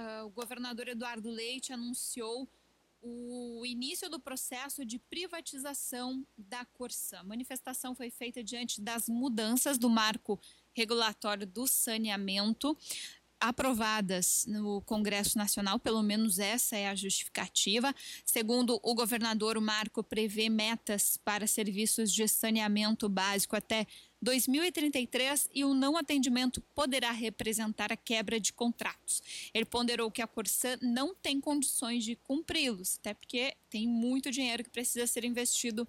uh, o governador Eduardo Leite anunciou o início do processo de privatização da Corsã. A manifestação foi feita diante das mudanças do marco regulatório do saneamento aprovadas no Congresso Nacional, pelo menos essa é a justificativa. Segundo o governador, o marco prevê metas para serviços de saneamento básico até 2033 e o não atendimento poderá representar a quebra de contratos. Ele ponderou que a Corsã não tem condições de cumpri-los, até porque tem muito dinheiro que precisa ser investido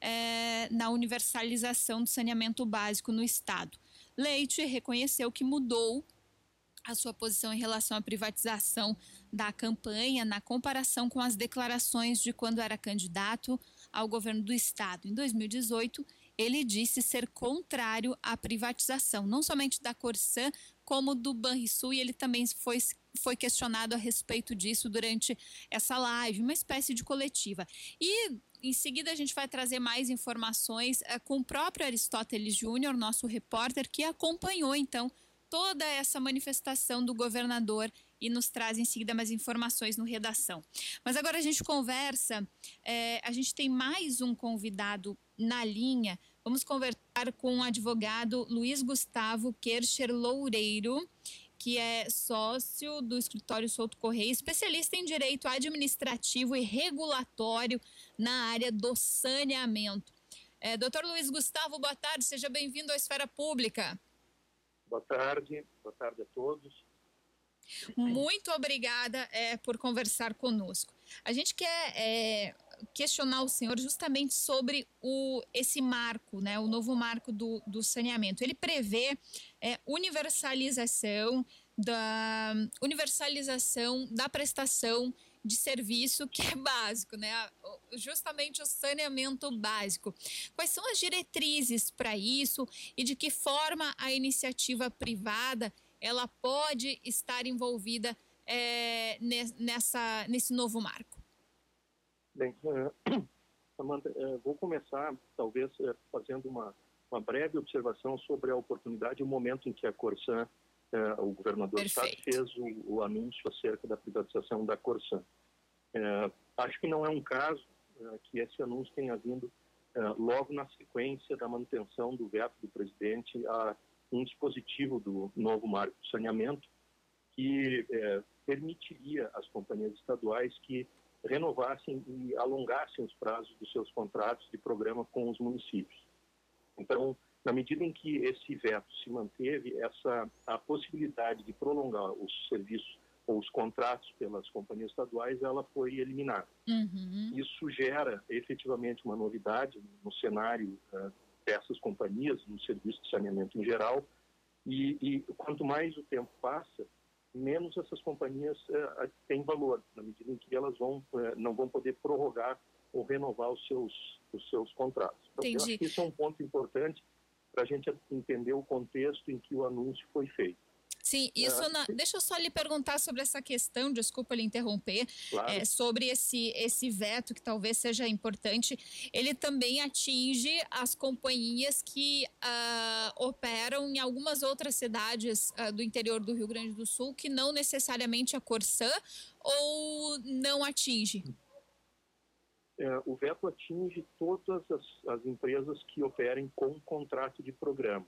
é, na universalização do saneamento básico no Estado. Leite reconheceu que mudou a sua posição em relação à privatização da campanha na comparação com as declarações de quando era candidato ao governo do estado. Em 2018, ele disse ser contrário à privatização, não somente da Corsã, como do Banrisul, e ele também foi, foi questionado a respeito disso durante essa live, uma espécie de coletiva. E em seguida a gente vai trazer mais informações é, com o próprio Aristóteles Júnior, nosso repórter, que acompanhou então toda essa manifestação do governador e nos traz em seguida mais informações no redação. Mas agora a gente conversa, é, a gente tem mais um convidado na linha. Vamos conversar com o advogado Luiz Gustavo Kircher Loureiro, que é sócio do escritório Souto Correia, especialista em direito administrativo e regulatório na área do saneamento. É, doutor Luiz Gustavo, boa tarde, seja bem-vindo à Esfera Pública. Boa tarde, boa tarde a todos. Muito obrigada é, por conversar conosco. A gente quer é, questionar o senhor justamente sobre o, esse marco, né, o novo marco do, do saneamento. Ele prevê é, universalização da universalização da prestação de serviço que é básico, né? Justamente o saneamento básico. Quais são as diretrizes para isso e de que forma a iniciativa privada ela pode estar envolvida é, nessa, nesse novo marco? Bem, uh, Amanda, uh, vou começar talvez uh, fazendo uma, uma breve observação sobre a oportunidade e o momento em que a Corsan, o governador. Estado, fez o, o, anúncio acerca da privatização da Corsan. acho que não é um caso que esse anúncio tenha vindo logo na sequência da manutenção do veto do presidente a um dispositivo do novo marco de saneamento que permitiria às companhias estaduais que renovassem e alongassem os prazos dos seus contratos de programa com os municípios. Então, na medida em que esse veto se manteve, essa a possibilidade de prolongar os serviços ou os contratos pelas companhias estaduais, ela foi eliminada. Uhum. Isso gera efetivamente uma novidade no cenário uh, dessas companhias, no serviço de saneamento em geral, e, e quanto mais o tempo passa, menos essas companhias uh, têm valor, na medida em que elas vão, uh, não vão poder prorrogar ou renovar os seus, os seus contratos. Então, eu acho que isso é um ponto importante para a gente entender o contexto em que o anúncio foi feito. Sim, isso na, deixa eu só lhe perguntar sobre essa questão, desculpa lhe interromper, claro. é, sobre esse, esse veto que talvez seja importante. Ele também atinge as companhias que uh, operam em algumas outras cidades uh, do interior do Rio Grande do Sul, que não necessariamente a Corsã, ou não atinge? É, o veto atinge todas as, as empresas que operem com contrato de programa.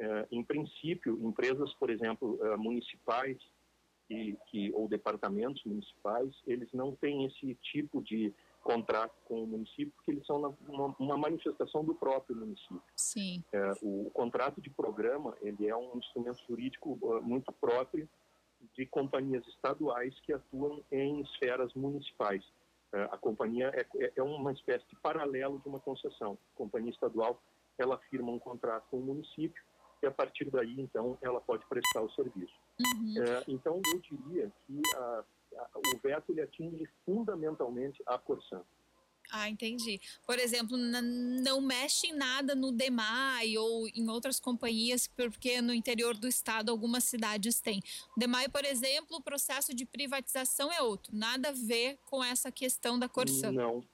É, em princípio, empresas, por exemplo, é, municipais e, que, ou departamentos municipais, eles não têm esse tipo de contrato com o município, porque eles são uma, uma manifestação do próprio município. Sim. É, o, contrato de programa ele é um instrumento jurídico muito próprio de companhias estaduais que atuam em esferas municipais. A companhia é, é, uma espécie de paralelo de uma concessão. A companhia estadual ela firma um contrato com o município e a partir daí, então, ela pode prestar o serviço. Uhum. É, então, eu diria que a, a, o veto ele atinge fundamentalmente a porção. Ah, entendi. Por exemplo, não mexe em nada no DEMAI ou em outras companhias, porque no interior do estado algumas cidades têm. O DEMAI, por exemplo, o processo de privatização é outro, nada a ver com essa questão da Corsã. Não,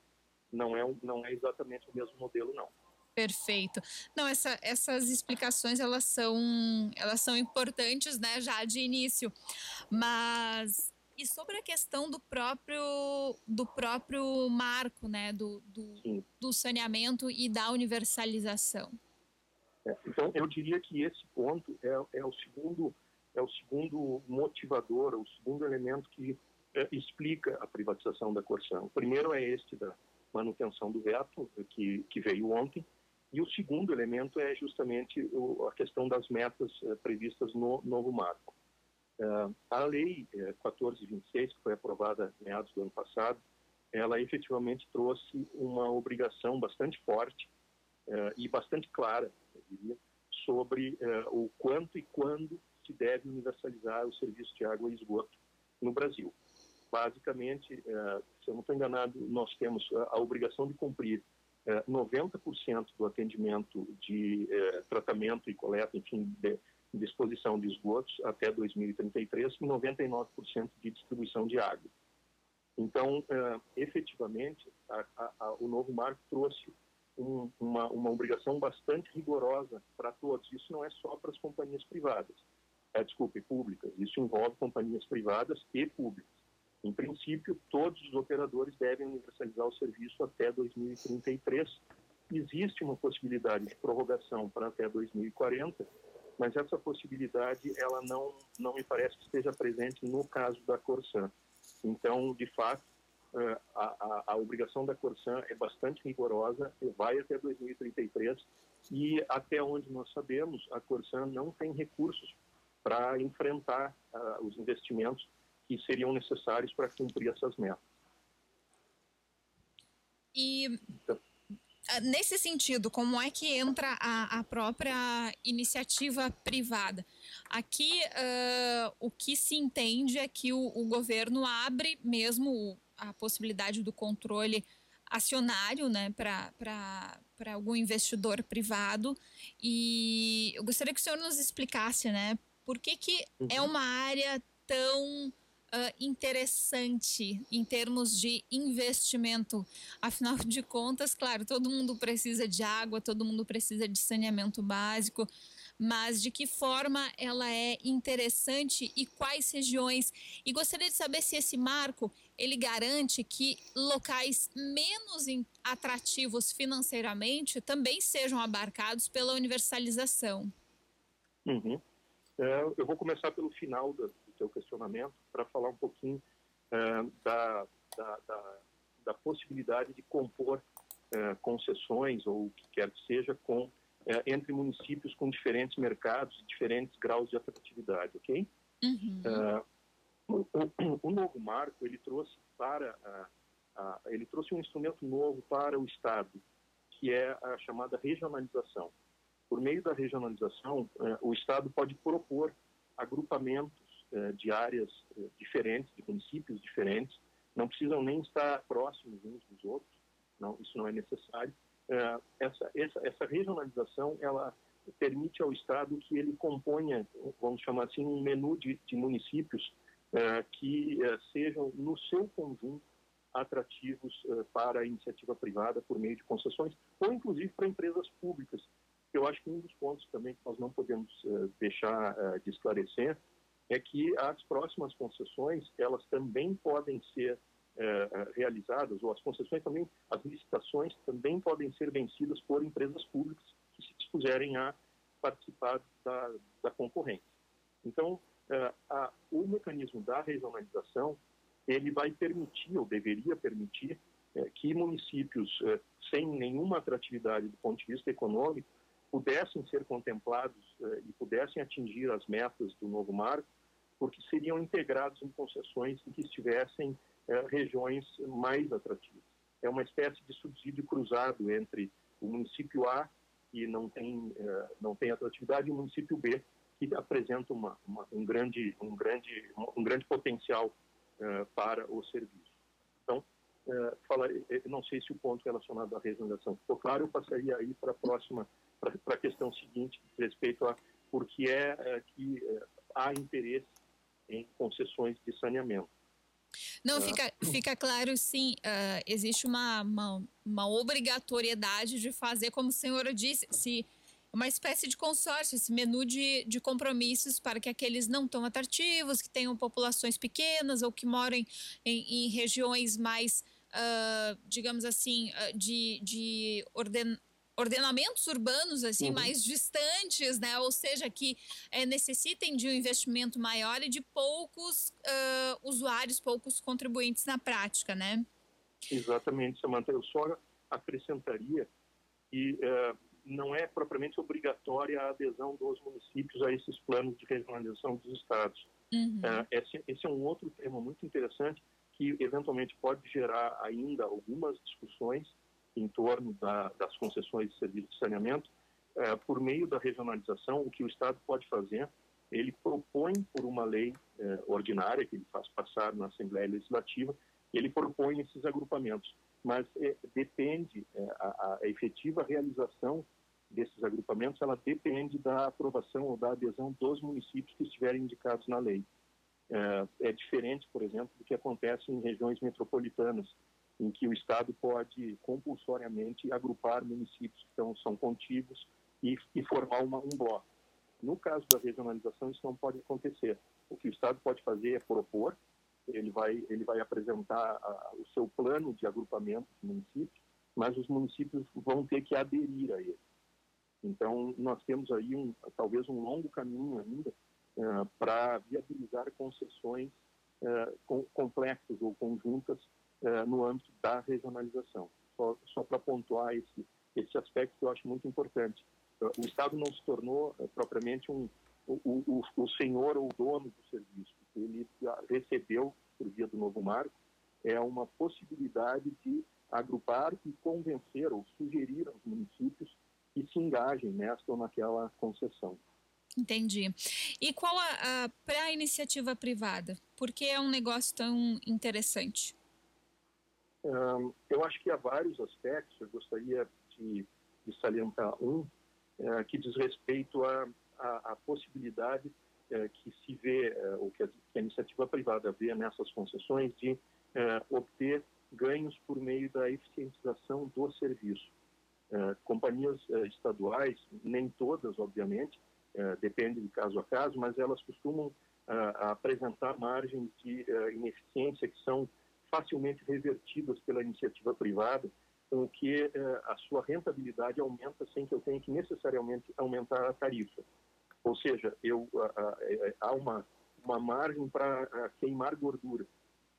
não é, não é exatamente o mesmo modelo, não. Perfeito. Não, essa, essas explicações elas são elas são importantes, né, já de início. Mas e sobre a questão do próprio do próprio marco, né, do, do, do saneamento e da universalização. É, então, eu diria que esse ponto é, é o segundo é o segundo motivador, o segundo elemento que é, explica a privatização da Corsan. O primeiro é este da manutenção do veto que, que veio ontem e o segundo elemento é justamente o, a questão das metas eh, previstas no novo marco. Uh, a Lei eh, 1426, que foi aprovada meados do ano passado, ela efetivamente trouxe uma obrigação bastante forte e bastante clara, eu diria, sobre o quanto e quando se deve universalizar o serviço de água e esgoto no Brasil. Basicamente, se eu não estou enganado, nós temos a, a obrigação de cumprir 90% do atendimento de tratamento e coleta, enfim, de, disposição de esgotos até 2033 e 99% de distribuição de água. Então, uh, efetivamente, a, a, a, o novo marco trouxe um, uma, uma obrigação bastante rigorosa para todos. Isso não é só para as companhias privadas, é, desculpe, públicas. Isso envolve companhias privadas e públicas. Em princípio, todos os operadores devem universalizar o serviço até 2033. Existe uma possibilidade de prorrogação para até 2040, mas essa possibilidade ela não não me parece que esteja presente no caso da Corsan. Então, de fato, eh, a, a, a obrigação da Corsan é bastante rigorosa, vai até 2033 e até onde nós sabemos, a Corsan não tem recursos para enfrentar uh, os investimentos que seriam necessários para cumprir essas metas. E então, nesse sentido, como é que entra a, a própria iniciativa privada? Aqui, uh, o que se entende é que o, o governo abre mesmo a possibilidade do controle acionário né, para algum investidor privado. E eu gostaria que o senhor nos explicasse né, por que, que uhum. é uma área tão uh, interessante em termos de investimento. Afinal de contas, claro, todo mundo precisa de água, todo mundo precisa de saneamento básico, mas de que forma ela é interessante e quais regiões? E gostaria de saber se esse marco ele garante que locais menos atrativos financeiramente também sejam abarcados pela universalização. Uhum. É, eu vou começar pelo final do teu questionamento para falar um pouquinho é, da, da, da, da, possibilidade de compor é, concessões ou o que quer que seja com é, entre municípios com diferentes mercados diferentes graus de atratividade, ok? Uhum. É, o, o, novo marco ele trouxe para a, a, ele trouxe um instrumento novo para o Estado que é a chamada regionalização. Por meio da regionalização, eh, o Estado pode propor agrupamentos eh, de áreas eh, diferentes, de municípios diferentes, não precisam nem estar próximos uns dos outros, não, isso não é necessário. Essa, essa, essa regionalização, ela permite ao Estado que ele componha, vamos chamar assim, um menu de, de municípios que sejam, no seu conjunto, atrativos para a iniciativa privada por meio de concessões, ou inclusive para empresas públicas, eu acho que um dos pontos também que nós não podemos deixar de esclarecer é que as próximas concessões, elas também podem ser uh, realizadas, ou as concessões também, as licitações também podem ser vencidas por empresas públicas que se dispuserem a participar da, da concorrência. Então, a, o mecanismo da regionalização, ele vai permitir, ou deveria permitir, que municípios sem nenhuma atratividade do ponto de vista econômico pudessem ser contemplados eh, e pudessem atingir as metas do novo marco, porque seriam integrados em concessões em que estivessem eh, regiões mais atrativas. É uma espécie de subsídio cruzado entre o município A, que não tem, eh, não tem atratividade, e o município B, que apresenta uma, uma, um, grande, um, grande, um grande potencial para o serviço. Então, uh, fala, não sei se o ponto relacionado à regionalização ficou claro, eu passaria aí para a próxima para a questão seguinte, respeito a por que é, é que é, há interesse em concessões de saneamento. Não, fica, fica claro, sim, uh, existe uma, uma, uma, obrigatoriedade de fazer, como a senhora disse, se uma espécie de consórcio, esse menu de, de compromissos para que aqueles não tão atrativos, que tenham populações pequenas ou que morem em, em regiões mais, uh, digamos assim, de, de orden, ordenamentos urbanos assim uhum. mais distantes, né? Ou seja, que é, necessitem de um investimento maior e de poucos uh, usuários, poucos contribuintes na prática, né? Exatamente, Samantha. Eu só acrescentaria que uh, não é propriamente obrigatória a adesão dos municípios a esses planos de regionalização dos estados. Uhum. Uh, esse, esse é um outro tema muito interessante que eventualmente pode gerar ainda algumas discussões em torno da, das concessões de serviço de saneamento, é, por meio da regionalização, o que o Estado pode fazer, ele propõe por uma lei é, ordinária, que ele faz passar na Assembleia Legislativa, ele propõe esses agrupamentos, mas é, depende, é, a, a, efetiva realização desses agrupamentos, ela depende da aprovação ou da adesão dos municípios que estiverem indicados na lei. É, é diferente, por exemplo, do que acontece em regiões metropolitanas, em que o Estado pode compulsoriamente agrupar municípios que estão, são contíguos e, e formar uma, um bloco. No caso da regionalização, isso não pode acontecer. O que o Estado pode fazer é propor, ele vai, ele vai apresentar a, o seu plano de agrupamento de municípios, mas os municípios vão ter que aderir a ele. Então, nós temos aí um, talvez um longo caminho ainda uh, para viabilizar concessões uh, com, complexas ou conjuntas é, no âmbito da regionalização. Só, só para pontuar esse, esse aspecto que eu acho muito importante. O Estado não se tornou é, propriamente um, o, o, o senhor ou dono do serviço. Ele recebeu, por via do novo marco, é uma possibilidade de agrupar e convencer ou sugerir aos municípios que se engajem nesta ou naquela concessão. Entendi. E qual a, a para a iniciativa privada? Por que é um negócio tão interessante? Eu acho que há vários aspectos, eu gostaria de, de salientar um, é, que diz respeito à possibilidade é, que se vê, é, ou que a, que a, iniciativa privada vê nessas concessões, de obter ganhos por meio da eficientização do serviço. companhias estaduais, nem todas, obviamente, depende de caso a caso, mas elas costumam apresentar margens de ineficiência que são facilmente revertidas pela iniciativa privada, com que eh, a sua rentabilidade aumenta sem que eu tenha que necessariamente aumentar a tarifa. Ou seja, eu, eh, há uma, uma margem para queimar gordura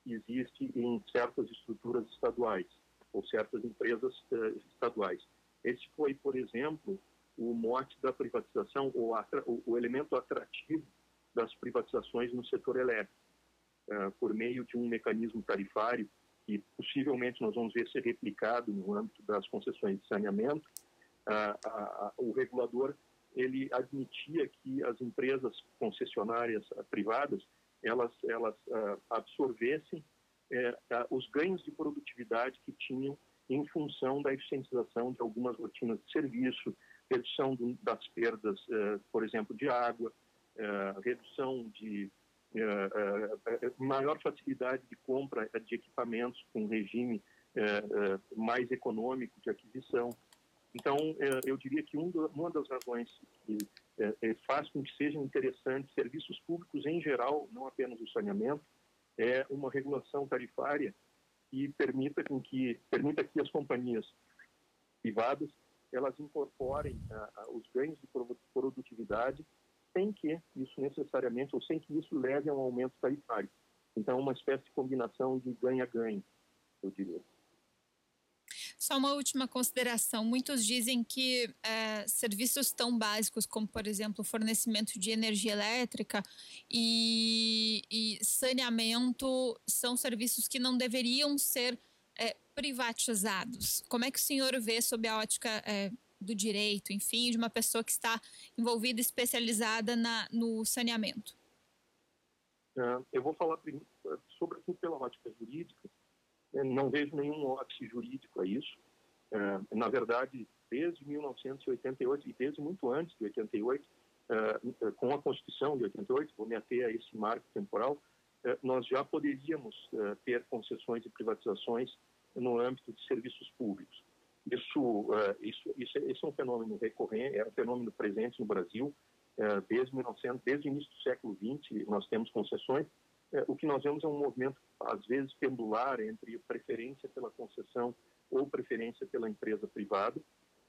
que existe em certas estruturas estaduais ou certas empresas eh, estaduais. Esse foi, por exemplo, o mote da privatização, ou o elemento atrativo das privatizações no setor elétrico uh, por meio de um mecanismo tarifário que possivelmente nós vamos ver ser replicado no âmbito das concessões de saneamento, uh, o regulador ele admitia que as empresas concessionárias privadas elas elas absorvessem os ganhos de produtividade que tinham em função da eficientização de algumas rotinas de serviço, redução das perdas, por exemplo, de água, redução de maior facilidade de compra de equipamentos com regime mais econômico de aquisição. Então, eu diria que uma das razões que faz com que sejam interessantes serviços públicos em geral, não apenas o saneamento, é uma regulação tarifária que permita, com que, permita que as companhias privadas elas incorporem os ganhos de produtividade sem que isso necessariamente, ou sem que isso leve a um aumento tarifário. Então, uma espécie de combinação de ganha-ganha, eu diria. Só uma última consideração. Muitos dizem que é, serviços tão básicos como, por exemplo, fornecimento de energia elétrica e, e saneamento são serviços que não deveriam ser é, privatizados. Como é que o senhor vê sob a ótica é, do direito, enfim, de uma pessoa que está envolvida, especializada na, no saneamento? É, eu vou falar sobre aqui pela ótica jurídica. Eu não vejo nenhum óbice jurídico a isso. É, na verdade, desde 1988 e desde muito antes de 88, é, com a Constituição de 88, vou me ater a esse marco temporal, nós já poderíamos ter concessões e privatizações no âmbito de serviços públicos. Isso, isso, isso, isso é um fenômeno recorrente, é um fenômeno presente no Brasil desde 1900, desde o início do século XX. Nós temos concessões. O que nós vemos é um movimento às vezes pendular entre preferência pela concessão ou preferência pela empresa privada,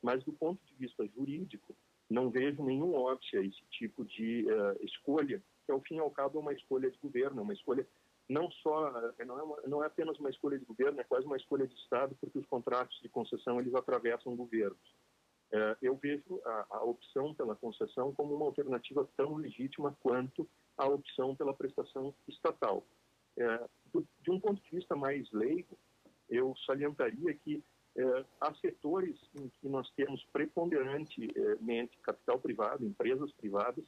mas do ponto de vista jurídico não vejo nenhum óbvio a esse tipo de escolha, que ao fim e ao cabo é uma escolha de governo, é uma escolha não só eh, não é, uma, não é apenas uma escolha de governo, é quase uma escolha de Estado, porque os contratos de concessão eles atravessam governos. Uh, eu vejo a, a, opção pela concessão como uma alternativa tão legítima quanto a opção pela prestação estatal. Uh, do, de um ponto de vista mais leigo, eu salientaria que é, há setores em que nós temos preponderantemente capital privado, empresas privadas,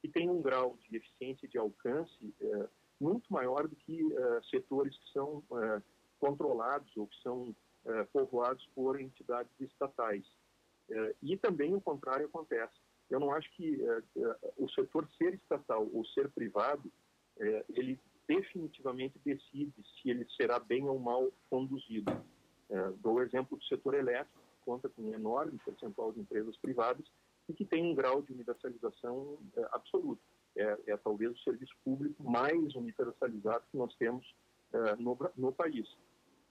que têm um grau de eficiência de alcance é, muito maior do que é, setores que são é, controlados ou que são é, povoados por entidades estatais. E também o contrário acontece. Eu não acho que o setor ser estatal ou ser privado, ele definitivamente decide se ele será bem ou mal conduzido. Dou o exemplo do setor elétrico, que conta com um enorme percentual de empresas privadas e que tem um grau de universalização absoluto. É, é, talvez o serviço público mais universalizado que nós temos é, no, no país.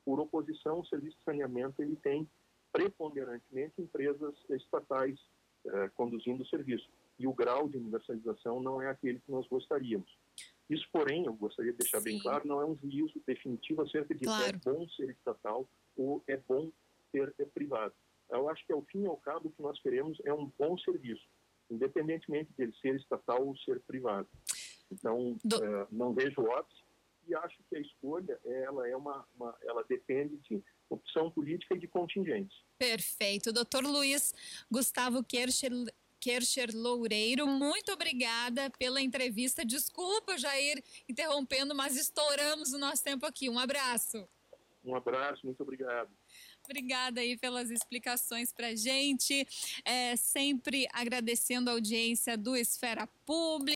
Por oposição, o serviço de saneamento ele tem preponderantemente empresas estatais é, conduzindo o serviço e o grau de universalização não é aquele que nós gostaríamos. Isso, porém, eu gostaria de deixar Sim. bem claro, não é um juízo definitivo acerca de claro. se é bom ser estatal ou é bom ser é privado. Eu acho que, ao fim e ao cabo, o que nós queremos é um bom serviço, independentemente dele ser estatal ou ser privado. Então, Do... é, não vejo óbvio e acho que a escolha ela é uma, uma, ela depende de opção política e de contingentes. Perfeito. Doutor Luiz Gustavo Kircher, Kircher Loureiro, muito obrigada pela entrevista. Desculpa, Jair, interrompendo, mas estouramos o nosso tempo aqui. Um abraço. Um abraço, muito obrigado. Obrigada aí pelas explicações para gente. É, sempre agradecendo a audiência do Esfera Pública.